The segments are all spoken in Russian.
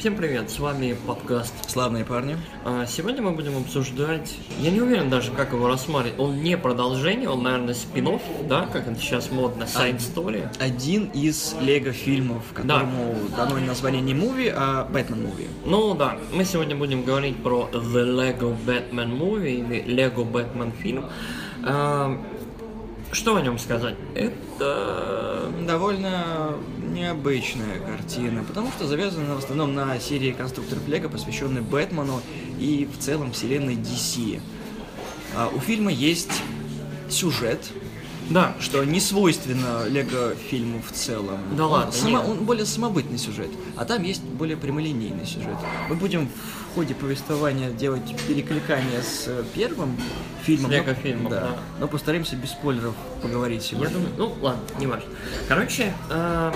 Всем привет, с вами подкаст. Славные парни. А, Сегодня мы будем обсуждать, я не уверен даже, как его рассматривать. Он не продолжение, он, наверное, спин да, как это сейчас модно, story. Один из лего фильмов, которому дано название не муви, а Бэтмен муви. Ну да, мы сегодня будем говорить про The Lego Batman Movie или Lego Batman фильм. А, Что о нем сказать? Это Довольно необычная картина, потому что завязана в основном на серии конструкторов Лего, посвященной Бэтмену и в целом вселенной DC. А у фильма есть сюжет, да, что не свойственно Лего фильму в целом. Да он, ладно, само- он более самобытный сюжет, а там есть более прямолинейный сюжет. Мы будем в ходе повествования делать перекликание с э, первым фильмом. С но- Лего-фильмом, да. Но постараемся без спойлеров поговорить сегодня. Я думаю, ну ладно, не важно. Короче, э,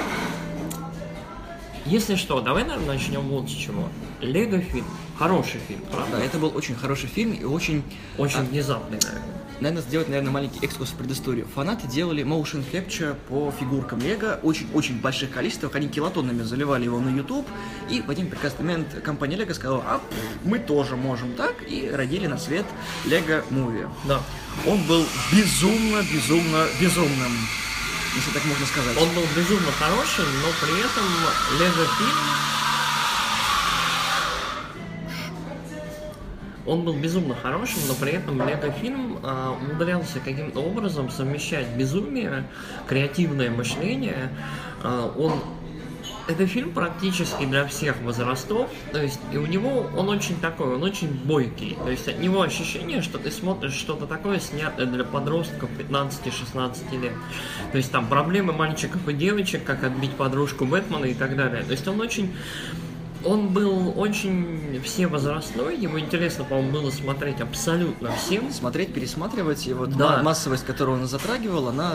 если что, давай, наверное, начнем вот с чего. Лего фильм. Хороший фильм, правда? Да, это был очень хороший фильм и очень, Очень а, внезапный, наверное. наверное, сделать, наверное, маленький экскурс в предысторию. Фанаты делали motion capture по фигуркам Лего очень-очень больших количествах, они килотоннами заливали его на YouTube, и в один прекрасный момент компания Лего сказала, а мы тоже можем так, и родили на свет Лего Movie. Да. Он был безумно, безумно, безумным, если так можно сказать. Он был безумно хороший, но при этом Лего фильм... Он был безумно хорошим, но при этом Лего фильм а, умудрялся каким-то образом совмещать безумие, креативное мышление. А, он это фильм практически для всех возрастов, то есть и у него он очень такой, он очень бойкий, то есть от него ощущение, что ты смотришь что-то такое снятое для подростков 15-16 лет, то есть там проблемы мальчиков и девочек, как отбить подружку Бэтмена и так далее, то есть он очень он был очень всевозрастной, его интересно, по-моему, было смотреть абсолютно всем. смотреть, пересматривать, и вот Да. ма- массовость, которую он затрагивал, она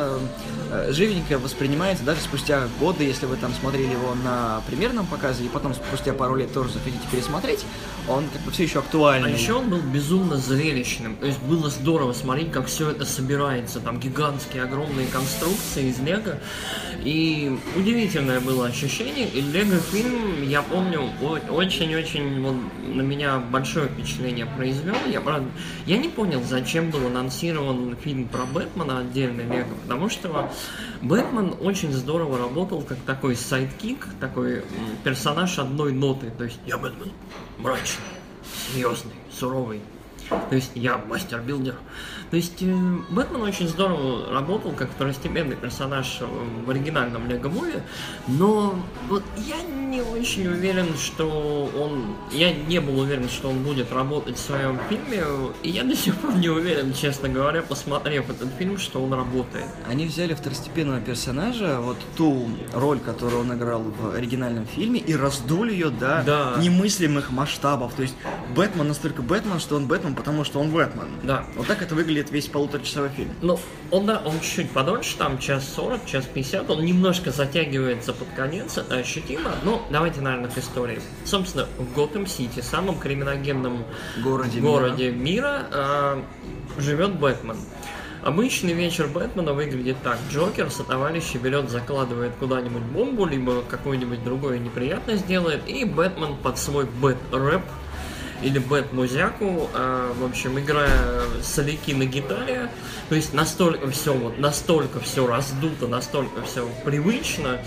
э, живенько воспринимается даже спустя годы, если вы там смотрели его на примерном показе, и потом спустя пару лет тоже захотите пересмотреть, он как бы все еще А актуальный. еще он был безумно зрелищным. То есть было здорово смотреть, как все это собирается. Там гигантские огромные конструкции из Лего. И удивительное было ощущение. И Лего фильм, я помню, очень-очень вот на меня большое впечатление произвел. Я, правда, я не понял, зачем был анонсирован фильм про Бэтмена отдельный Лего, потому что Бэтмен очень здорово работал как такой sidekick, такой персонаж одной ноты. То есть я Бэтмен, мрачный, серьезный, суровый. То есть я master builder. То есть э, Бэтмен очень здорово работал как второстепенный персонаж в оригинальном Лего Муве, но вот я не очень уверен, что он... Я не был уверен, что он будет работать в своем фильме, и я до сих пор не уверен, честно говоря, посмотрев этот фильм, что он работает. Они взяли второстепенного персонажа, вот ту роль, которую он играл в оригинальном фильме, и раздули ее до Да. немыслимых масштабов. То есть Бэтмен настолько Бэтмен, что он Бэтмен, потому что он Бэтмен. Да. Вот так это выглядит весь полуторачасовой фильм. Ну, он, да, он чуть-чуть подольше, там час 40, час 50, он немножко затягивается под конец, это ощутимо. Ну, давайте, наверное, к истории. Собственно, в Готэм-Сити, самом криминогенном Городе городе мира, а, живет Бэтмен. Обычный вечер Бэтмена выглядит так. Джокер со товарищи берет, закладывает куда-нибудь бомбу, либо какую-нибудь другую неприятность делает, и Бэтмен под свой бэт-рэп или бэт-музяку, а, в общем, играя соляки на гитаре, то есть настолько все вот, настолько все раздуто, настолько все привычно,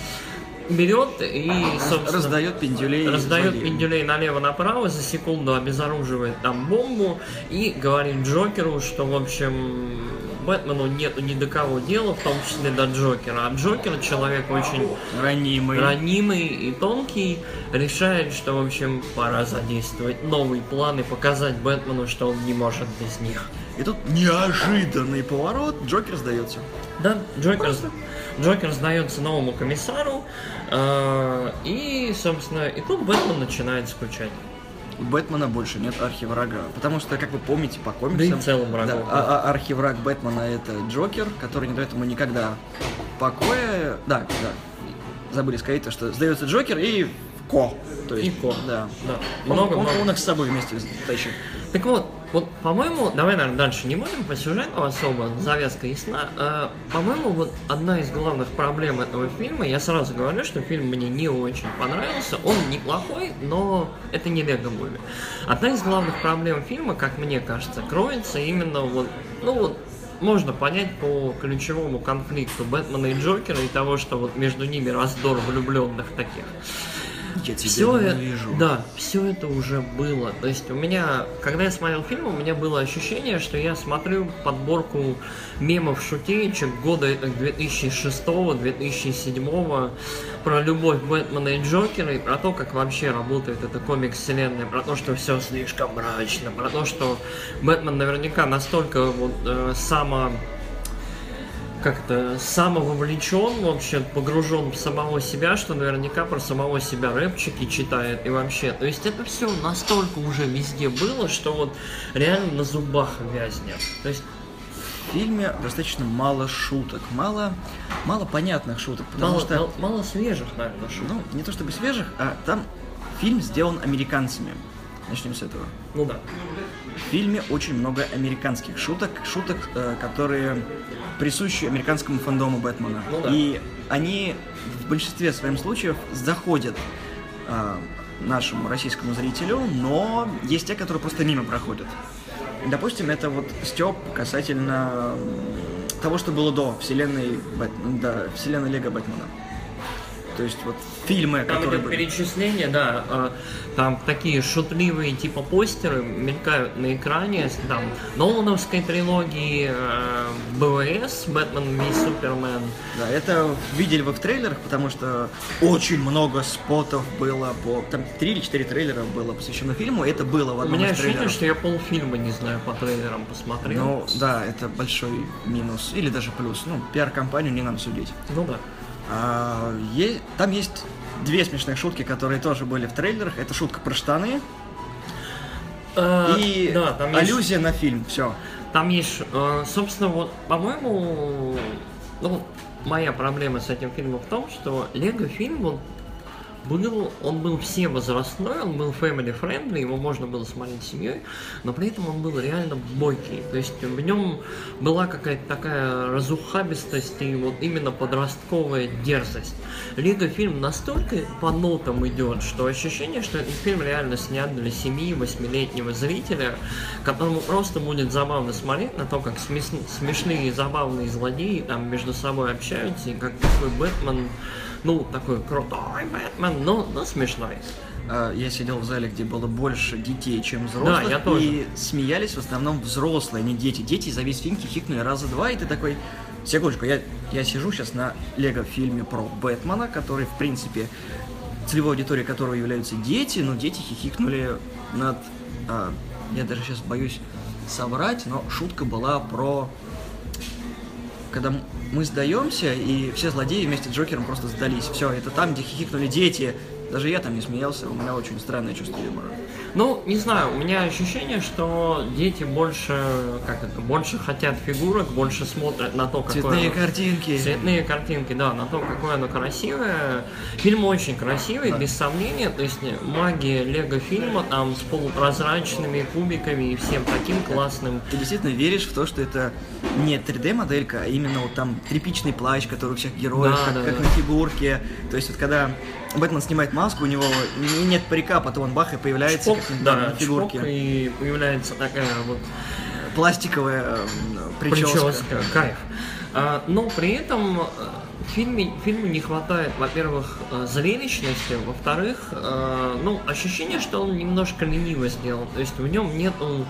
берет и, собственно, Раздает пиндюлей. раздает злодеям. пиндюлей налево-направо, за секунду обезоруживает там бомбу и говорит Джокеру, что, в общем, Бэтмену нету ни до кого дела, в том числе до Джокера. А Джокер человек очень Ранимый. ранимый и тонкий, решает, что, в общем, пора задействовать новый план и показать Бэтмену, что он не может без них. И тут неожиданный поворот, Джокер сдается. Да, Джокер, Джокер сдается новому комиссару, э, и, собственно, и тут Бэтмен начинает скучать. У Бэтмена больше нет архиврага. Потому что, как вы помните по Да комиксам... и в целом врагов. да, а- а- архивраг Бэтмена это Джокер, который не дает ему никогда покоя. Да, да. Забыли сказать то, что сдается Джокер и Ко. То есть, И Ко. Да. Да, Он, много, он- много. он их с собой вместе тащит. Так вот, вот, по-моему, давай, наверное, дальше не будем по сюжету особо, завязка ясна. А, по-моему, вот одна из главных проблем этого фильма, я сразу говорю, что фильм мне не очень понравился, он неплохой, но это не Лего Муви. Одна из главных проблем фильма, как мне кажется, кроется именно вот, ну вот, можно понять по ключевому конфликту Бэтмена и Джокера и того, что вот между ними раздор влюбленных таких. Я тебя Все это, ненавижу. да, все это уже было. То есть у меня, когда я смотрел фильм, у меня было ощущение, что я смотрю подборку мемов шутеечек года 2006-2007 про любовь Бэтмена и Джокера и про то, как вообще работает эта комикс-вселенная, про то, что все слишком мрачно, про то, что Бэтмен наверняка настолько вот э, само как-то самововлечен, вообще погружен в самого себя, что наверняка про самого себя рэпчики читает и вообще. То есть это все настолько уже везде было, что вот реально на зубах вязнет. То есть В фильме достаточно мало шуток, мало, мало понятных шуток, потому мало, что, мало, мало свежих, наверное, шуток. ну, не то чтобы свежих, а там фильм сделан американцами. Начнем с этого. Ну да. В фильме очень много американских шуток, шуток, э, которые присущи американскому фандому Бэтмена. Ну да. И они в большинстве своем случаев заходят э, нашему российскому зрителю, но есть те, которые просто мимо проходят. Допустим, это вот Степ касательно того, что было до вселенной, Бэт- да, вселенной Лего Бэтмена. То есть вот фильмы, Там которые идет были... перечисление, да, э, там такие шутливые типа постеры мелькают на экране, там, Нолановской трилогии, э, БВС, Бэтмен и Супермен, Да, это видели вы в трейлерах, потому что очень много спотов было по... Там три или четыре трейлера было посвящено фильму, и это было в У одном меня из ощущение, что я полфильма не знаю по трейлерам посмотрел. Ну, да, это большой минус, или даже плюс. Ну, пиар-компанию не нам судить. Ну да. А, Там есть две смешных шутки, которые тоже были в трейлерах. Это шутка про штаны Э, и да, там есть, аллюзия на фильм. Все. там есть, э, собственно, вот, по-моему, ну, моя проблема с этим фильмом в том, что Лего фильм, он был, он был все возрастной, он был family friendly, его можно было смотреть с семьей, но при этом он был реально бойкий. То есть в нем была какая-то такая разухабистость и вот именно подростковая дерзость. Лего фильм настолько по нотам идет, что ощущение, что этот фильм реально снят для 7-8-летнего зрителя, которому просто будет забавно смотреть на то, как смешные и забавные злодеи там между собой общаются, и как такой Бэтмен ну, такой крутой Бэтмен, но, но смешной. А, Я сидел в зале, где было больше детей, чем взрослых, Да, я тоже. и смеялись в основном взрослые, а не дети. Дети за весь фильм хихикнули раза два, и ты такой, секундочку, я, я сижу сейчас на лего-фильме про Бэтмена, который, в принципе, целевой аудиторией которого являются дети, но дети хихикнули над... а, я даже сейчас боюсь соврать, но шутка была про... Когда мы сдаемся, и все злодеи вместе с Джокером просто сдались. Все, это там, где хихикнули дети. Даже я там не смеялся, у меня очень странное чувство юмора. Ну, не знаю, у меня ощущение, что дети больше, как это, больше хотят фигурок, больше смотрят на то, какое... Цветные оно- картинки. Цветные картинки, да, на то, какое оно красивое. Фильм очень красивый, Да. без сомнения. То есть э, магия Лего фильма там с полупрозрачными кубиками и всем таким классным. Ты действительно веришь в то, что это не 3D-моделька, а именно вот там тряпичный плащ, который у всех героев, Да, как, да, как да. на фигурке. То есть вот когда Бэтмен снимает маску, у него не- нет парика, потом он бах и появляется как да, на фигурке. чпок, и появляется такая вот Пластиковая э, прическа. прическа, кайф. А, но при этом э, в фильме, фильму не хватает, во-первых, э, зрелищности, во-вторых, э, ну, ощущение, что он немножко лениво сделан. То есть в нем нету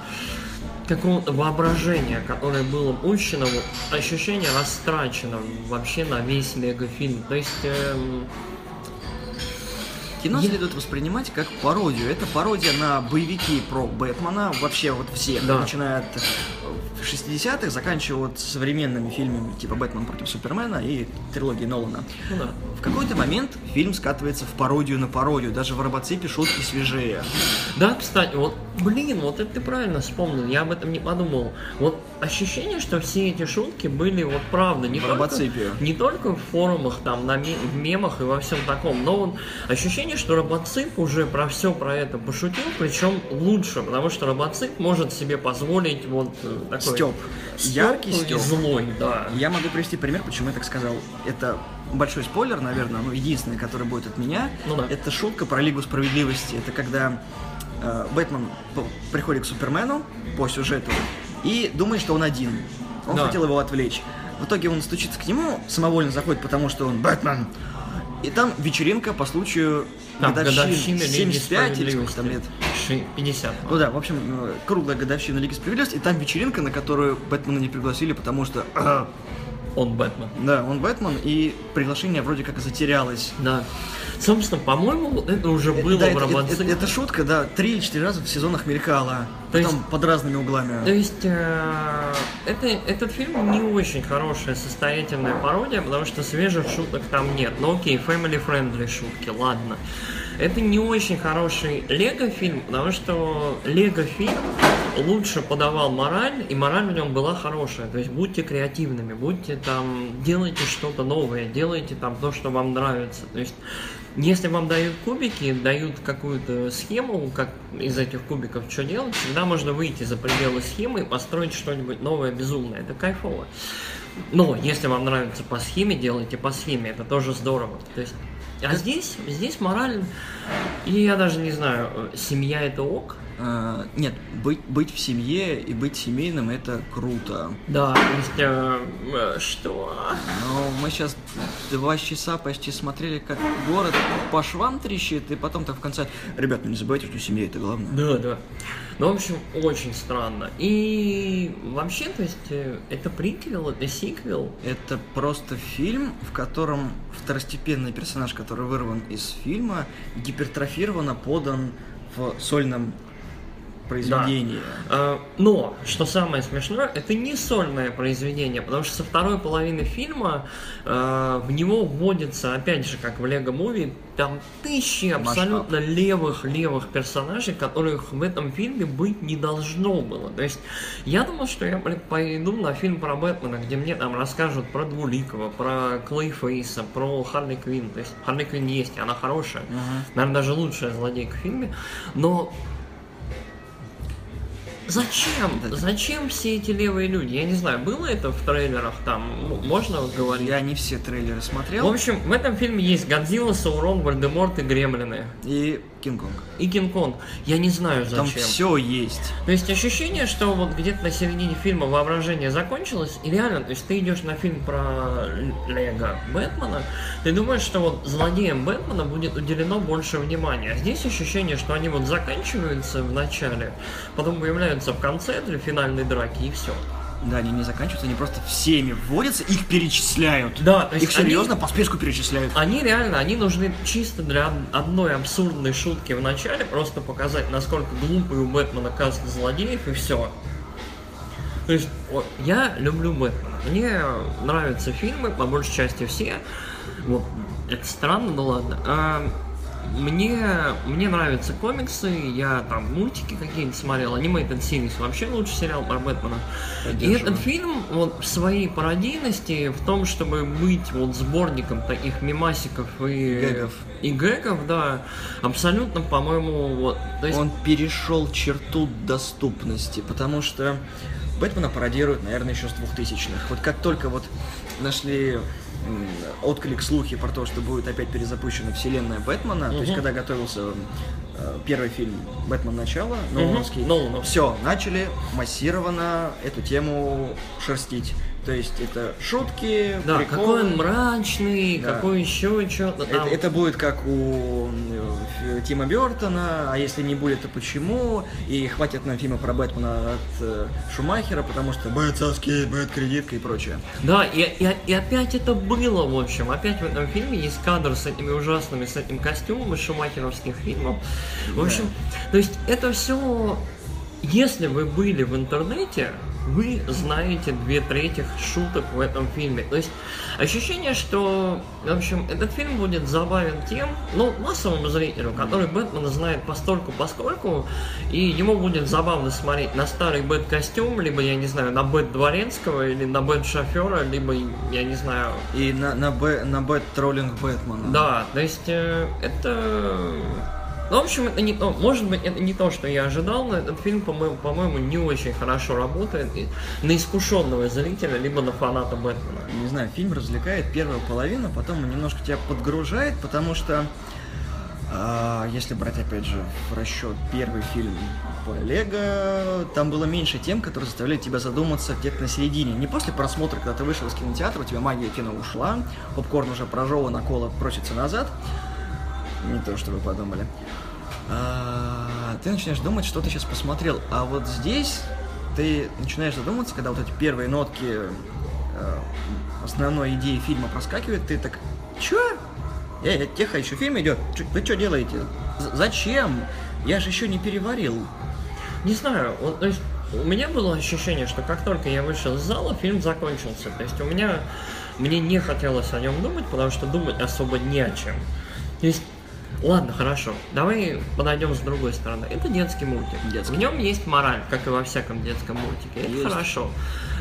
какого-то воображения, которое было пущено, вот, ощущение растрачено вообще на весь лего-фильм. То есть эм, Кино Я- следует воспринимать как пародию. Это пародия на боевики про Бэтмена, вообще вот всех, Да. начиная от э, 60-х, заканчивая вот современными фильмами типа «Бэтмен против Супермена» и трилогии Нолана. ну да. В какой-то момент фильм скатывается в пародию на пародию, даже в робоципе шутки свежее. Да, кстати, вот, блин, вот это ты правильно вспомнил, я об этом не подумал. Вот ощущение, что все эти шутки были вот правда, не В только, робоципе. не только в форумах, там, на ме- в мемах и во всем таком, но вот ощущение, ощущение, что робоцип уже про все про это пошутил, причем лучше, потому что робоцип может себе позволить вот э, такой... Стёб. Яркий стёб. злой, да. Я могу привести пример, почему я так сказал. Это большой спойлер, наверное, но единственный, который будет от меня. Ну да. Это шутка про Лигу Справедливости. Это когда э, Бэтмен приходит к Супермену по сюжету и думает, что он один. Он Да. хотел его отвлечь. В итоге он стучится к нему, самовольно заходит, потому что он Бэтмен. И там вечеринка по случаю Там, годовщины годовщина Лиги 75 или сколько там лет. Ши- 50. Ну да, в общем, э, круглая годовщина Лиги Справедливости, и там вечеринка, на которую Бэтмена не пригласили, потому что, а, Он Бэтмен. да, он Бэтмен, и приглашение вроде как затерялось. Да. Собственно, по-моему, это уже было да, в это, это- это- это шутка, да, три или четыре раза в сезонах мелькала. То есть- под разными углами. То есть э, это, этот фильм не очень хорошая состоятельная пародия, потому что свежих шуток там нет. Ну окей, family friendly шутки, ладно. Это не очень хороший Лего фильм, потому что Лего фильм лучше подавал мораль, и мораль в нем была хорошая. То есть будьте креативными, будьте там, делайте что-то новое, делайте там то, что вам нравится. То есть если вам дают кубики, дают какую-то схему, как из этих кубиков что делать, всегда можно выйти за пределы схемы и построить что-нибудь новое, безумное. Это кайфово. Но если вам нравится по схеме, делайте по схеме, это тоже здорово. То есть, а здесь, здесь мораль, и я даже не знаю, э, семья это ок, А, нет, быть, быть в семье и быть семейным это круто. да, то есть, э, э, что? Но мы сейчас два часа почти смотрели, как город по швам трещит, и потом так в конце, ребят, ну не забывайте, что семья это главное. Да, да. Ну, в общем, очень странно. И вообще, то есть, э, это приквел, это сиквел. Это просто фильм, в котором второстепенный персонаж, который вырван из фильма, гипертрофированно подан в сольном произведении. Э, Но, что самое смешное, это не сольное произведение, потому что со второй половины фильма э, в него вводится, опять же, как в Лего Муви, там тысячи абсолютно левых-левых персонажей, которых в этом фильме быть не должно было. То есть, я думал, что я, блин, пойду на фильм про Бэтмена, где мне там расскажут про Двуликова, про Клейфейса, про Харли Квинн. То есть, Харли Квинн есть, она хорошая. Наверное, даже лучшая злодейка в фильме. Но Зачем? Зачем все эти левые люди? Я не знаю, было это в трейлерах там? М- Можно говорить? Я не все трейлеры В смотрел. общем, в этом фильме есть Годзилла, Саурон, Вальдеморт и Гремлины. И Кинг-Конг. И Кинг-Конг. Я не знаю Там зачем. все есть. То есть ощущение, что вот где-то на середине фильма воображение закончилось, и реально, то есть ты идешь на фильм про Лего Бэтмена, ты думаешь, что вот злодеям Бэтмена будет уделено больше внимания. А здесь ощущение, что они вот заканчиваются в начале, потом появляются в конце для финальной драки, и все. Да, они не заканчиваются, они просто всеми вводятся, их перечисляют. Да, то есть Их серьезно они- по списку перечисляют. Они реально, они нужны чисто для од- одной абсурдной шутки в начале, просто показать, насколько глупый у Бэтмена каст злодеев, и все. То есть, вот, я люблю Бэтмена. Мне нравятся фильмы, по большей части все. Вот, это странно, ну ладно. А, мне, мне нравятся комиксы, я там мультики какие-нибудь смотрел, Animated Series вообще лучший сериал про Бэтмена. И этот фильм вот в своей пародийности, в том, чтобы быть вот сборником таких мемасиков и Гэгов. и гэгов, да, абсолютно, по-моему, вот, то есть, Он перешел черту доступности, потому что Бэтмена пародируют, наверное, еще с 2000-х. Вот как только вот нашли отклик, слухи про то, что будет опять перезапущена вселенная Бэтмена, то есть когда готовился э, первый фильм «Бэтмен. Начало». Нолановский, Нолановский. все, начали массированно эту тему шерстить. То есть это шутки, да, приколы. какой он мрачный, Да. какой еще что-то Это, там. это будет как у э, Тима Бертона, а если не будет, то почему? И хватит нам фильма про Бэтмена от э, Шумахера, потому что Бэт соски, Бэт кредитка и прочее. Да, и, и, и опять это было, в общем. Опять в этом фильме есть кадр с этими ужасными, с этим костюмом из шумахеровских фильмов. В общем, то есть это все если вы были в интернете, вы знаете две трети шуток в этом фильме. То есть ощущение, что, в общем, этот фильм будет забавен тем, ну, массовому зрителю, который Бэтмена знает постольку поскольку, и ему будет забавно смотреть на старый Бэт-костюм, либо, я не знаю, на Бэт Дворецкого, или на Бэт-шофера, либо, я не знаю... И на, на, Б, на Бэт-троллинг Бэтмена. Да, то есть э, это ну, в общем, это не то, может быть, это не то, что я ожидал, но этот фильм, по-моему, по-моему не очень хорошо работает на искушенного зрителя, либо на фаната Бэтмена. Не знаю, фильм развлекает первую половину, потом он немножко тебя подгружает, потому что а, если брать, опять же, в расчет первый фильм по Лего, там было меньше тем, которые заставляли тебя задуматься где-то на середине. Не после просмотра, когда ты вышел из кинотеатра, у тебя магия кино ушла, попкорн уже прожеван, а кола просится назад. Не то, что вы подумали. А, ты начинаешь думать, что ты сейчас посмотрел. А вот здесь ты начинаешь задуматься, когда вот эти первые нотки э, основной идеи фильма проскакивают, ты так, чё? Эй, тихо, еще фильм идет. Вы что делаете? З зачем? Я же еще не переварил. Не знаю, вот, то есть у меня было ощущение, что как только я вышел из зала, фильм закончился. То есть у меня мне не хотелось о нем думать, потому что думать особо не о чем. То есть Ладно, хорошо. Давай подойдем с другой стороны. Это детский мультик. Детский. В нем есть мораль, как и во всяком детском мультике. Это есть. хорошо.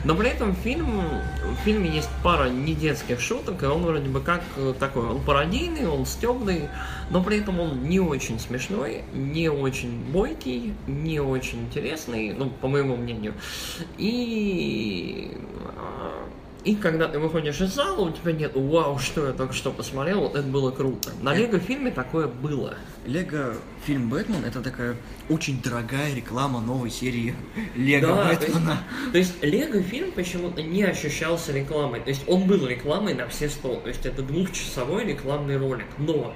Но при этом фильм, в фильме есть пара недетских шуток, и он вроде бы как э, такой, он пародийный, он стебный, но при этом он не очень смешной, не очень бойкий, не очень интересный, ну, по моему мнению. И и когда ты выходишь из зала, у тебя нет «Вау, что я только что посмотрел, вот это было круто». На Лего-фильме такое было. Лего-фильм «Бэтмен» — это такая очень дорогая реклама новой серии Лего да, Бэтмена. То есть, есть Лего-фильм почему-то не ощущался рекламой. То есть он был рекламой на все сто. То есть это двухчасовой рекламный ролик. Но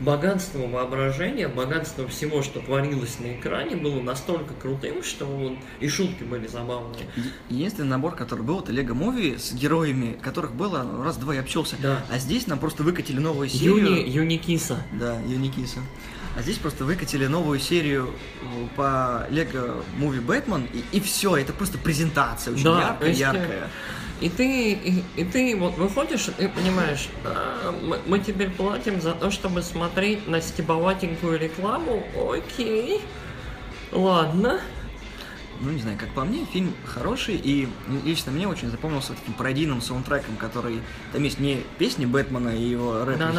богатство воображения, богатство всего, что творилось на экране, было настолько крутым, что вот и шутки были забавные. Единственный набор, который был, это Лего Муви с героями, которых было раз-два и общался. Да. А здесь нам просто выкатили новую серию. Юни, Юникиса. Да, Юникиса. А здесь просто выкатили новую серию по Лего Муви Бэтмен, и, и все, это просто презентация очень да, яркая, есть, яркая. И ты, и, и ты вот выходишь, и понимаешь, а, мы, мы теперь платим за то, чтобы смотреть на стебоватенькую рекламу, окей, ладно. Ну, не знаю, как по мне, фильм хороший, и лично мне очень запомнился таким пародийным саундтреком, который... Там есть не песни Бэтмена и его рэп, да,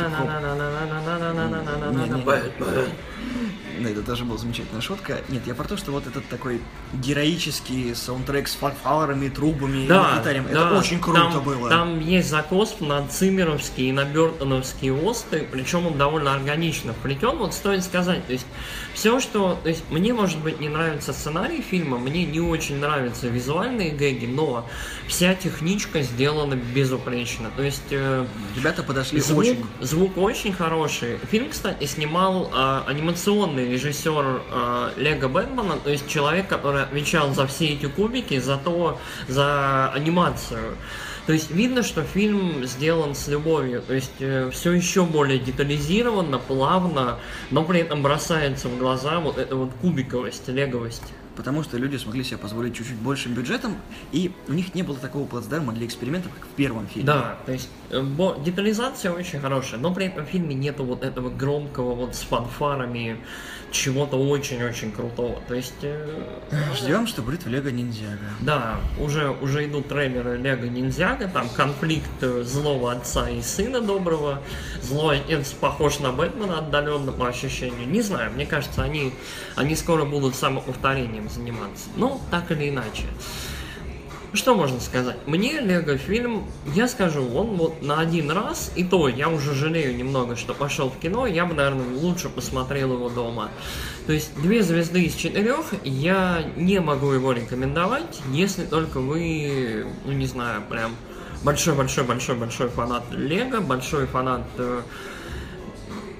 это тоже была замечательная шутка. Нет, я про то, что вот этот такой героический саундтрек с фанфарами, трубами, да, гитарем, да, это очень круто там, было. Там есть закос на циммеровские и на бертоновские осты, причем он довольно органично вплетен. Вот стоит сказать, то есть все, что... То есть мне, может быть, не нравится сценарий фильма, мне не очень нравятся визуальные гэги, но вся техничка сделана безупречно. То есть... Э, Ребята подошли звук, очень... Звук очень хороший. Фильм, кстати, снимал э, анимационный режиссер э, Лего Бэтмена, то есть человек, который отвечал за все эти кубики, за то, за анимацию. То есть видно, что фильм сделан с любовью, то есть э, все еще более детализировано, плавно, но при этом бросается в глаза вот эта вот кубиковость, леговость потому что люди смогли себе позволить чуть-чуть большим бюджетом, и у них не было такого плацдарма для экспериментов, как в первом фильме. Да, то есть э, детализация очень хорошая, но при этом в фильме нету вот этого громкого вот с фанфарами чего-то очень-очень крутого. То есть... Э, Ждем, что будет в Лего Ниндзяго. Да, уже, уже идут трейлеры Лего Ниндзяго, там конфликт э, злого отца и сына доброго. Злой отец похож на Бэтмена отдаленно по ощущению. Не знаю, мне кажется, они, они скоро будут самоповторением заниматься. Ну, так или иначе. Что можно сказать? Мне Лего фильм, я скажу, он вот на один раз, и то я уже жалею немного, что пошел в кино, я бы, наверное, лучше посмотрел его дома. То есть две звезды из четырех я не могу его рекомендовать, если только вы, ну не знаю, прям большой-большой-большой-большой фанат Лего, большой фанат э,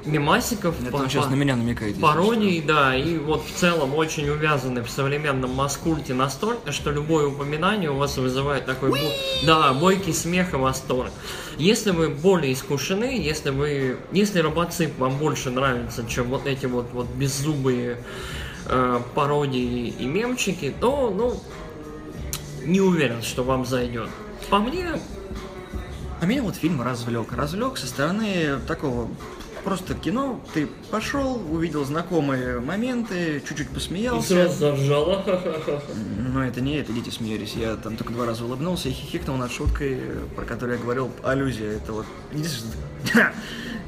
мемасиков, Это по, сейчас на меня намекает. Пародий, да, и вот в целом очень увязаны в современном маскульте настолько, что любое упоминание у вас вызывает такой бо... да, бойкий смех и восторг. Если вы более искушены, если вы, если робоцип вам больше нравится, чем вот эти вот, вот беззубые э, пародии и мемчики, то, ну, не уверен, что вам зайдет. По мне, А меня вот фильм развлек. Развлек со стороны такого просто кино. Ты пошел, увидел знакомые моменты, чуть-чуть и посмеялся. сразу заржала. Но это не это, дети смеялись. Я там только два раза улыбнулся и хихикнул над шуткой, про которую я говорил, аллюзия. Это вот...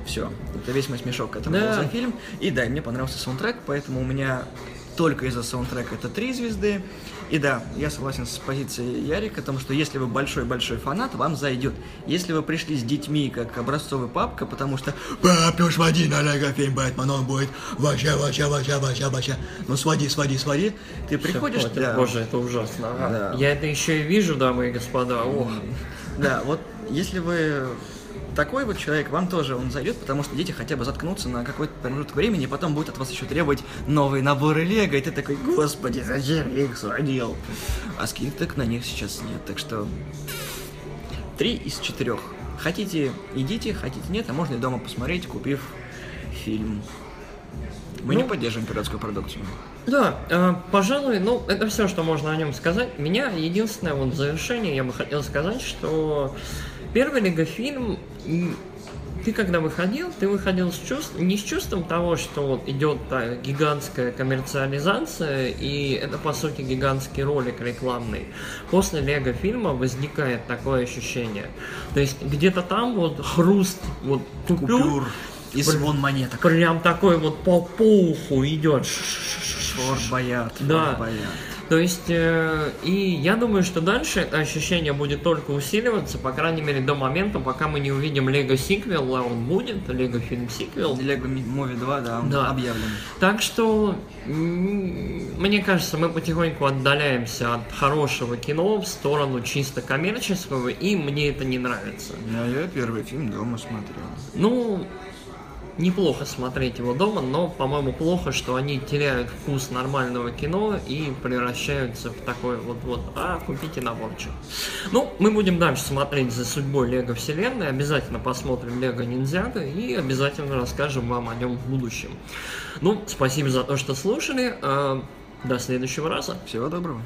Все. Это весь мой смешок, который Да. был за фильм. И да, и мне понравился саундтрек, поэтому у меня только из-за саундтрека это три звезды. И да, я согласен с позицией Ярика о том, что если вы большой-большой фанат, вам зайдет. Если вы пришли с детьми, как образцовый папка, потому что «Пап, ну своди на Лего фильм Бэтмен, он будет вообще, вообще, вообще, вообще, вообще». Ну своди, своди, своди. Ты приходишь, да, Боже, это ужасно. Да. Я это еще и вижу, дамы и господа. Ох. Да, вот если вы такой вот человек, вам тоже он зайдет, потому что дети хотя бы заткнутся на какой-то промежуток времени, и потом будут от вас еще требовать новые наборы Лего, и ты такой, господи, зачем я их сводил? А скидок на них сейчас нет, так что три из четырех. Хотите, идите, хотите, нет, а можно и дома посмотреть, купив фильм. Мы не Ну, поддерживаем пиратскую продукцию. Да, э, пожалуй, ну, это все, что можно о нем сказать. Меня единственное вот в завершение я бы хотел сказать, что первый Лего-фильм, ты когда выходил, ты выходил с чувств, не с чувством того, что вот идет та гигантская коммерциализация, и это, по сути, гигантский ролик рекламный. После Лего-фильма возникает такое ощущение. То есть где-то там вот хруст вот купюр, Купюр и звон монеток. прям такой вот по пуху идет. Форт Боярд, Да. Форт Боярд. То есть, э, и я думаю, что дальше это ощущение будет только усиливаться, по крайней мере, до момента, пока мы не увидим Лего сиквел, а он будет, Лего фильм сиквел. Лего Мови 2, да, он Да. объявлен. Так что, мне кажется, мы потихоньку отдаляемся от хорошего кино в сторону чисто коммерческого, и мне это не нравится. Ну, я первый фильм дома смотрел. Ну, неплохо смотреть его дома, но, по-моему, плохо, что они теряют вкус нормального кино и превращаются в такой вот вот, а, купите наборчик. Ну, мы будем дальше смотреть за судьбой Лего Вселенной, обязательно посмотрим Лего Ниндзяго и обязательно расскажем вам о нем в будущем. Ну, спасибо за то, что слушали, э, до следующего раза. Всего доброго.